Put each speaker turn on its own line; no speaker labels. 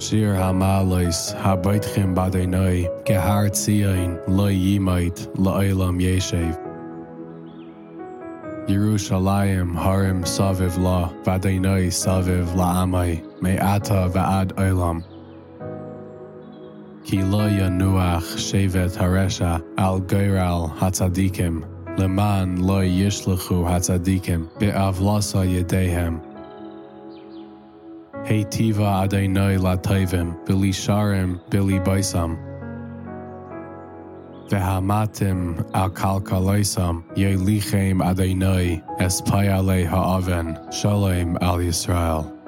Siar ha máis ha baitchim badénai ge háart siain le dhímaid le élam dhééisih. Yerushalayim harim saviv la vadénai saviv la amai mé ata bhead élam. Ki loya nuach shevet haresha al gairal hatzadikim leman lo yishlachu hatzadikim be avlasa yedehem. Hey tiva adonai la taivim bili sharim bili baisam. Vehamatim al kalkalaisam ye lichem adonai es payale ha'aven shalom al Yisrael.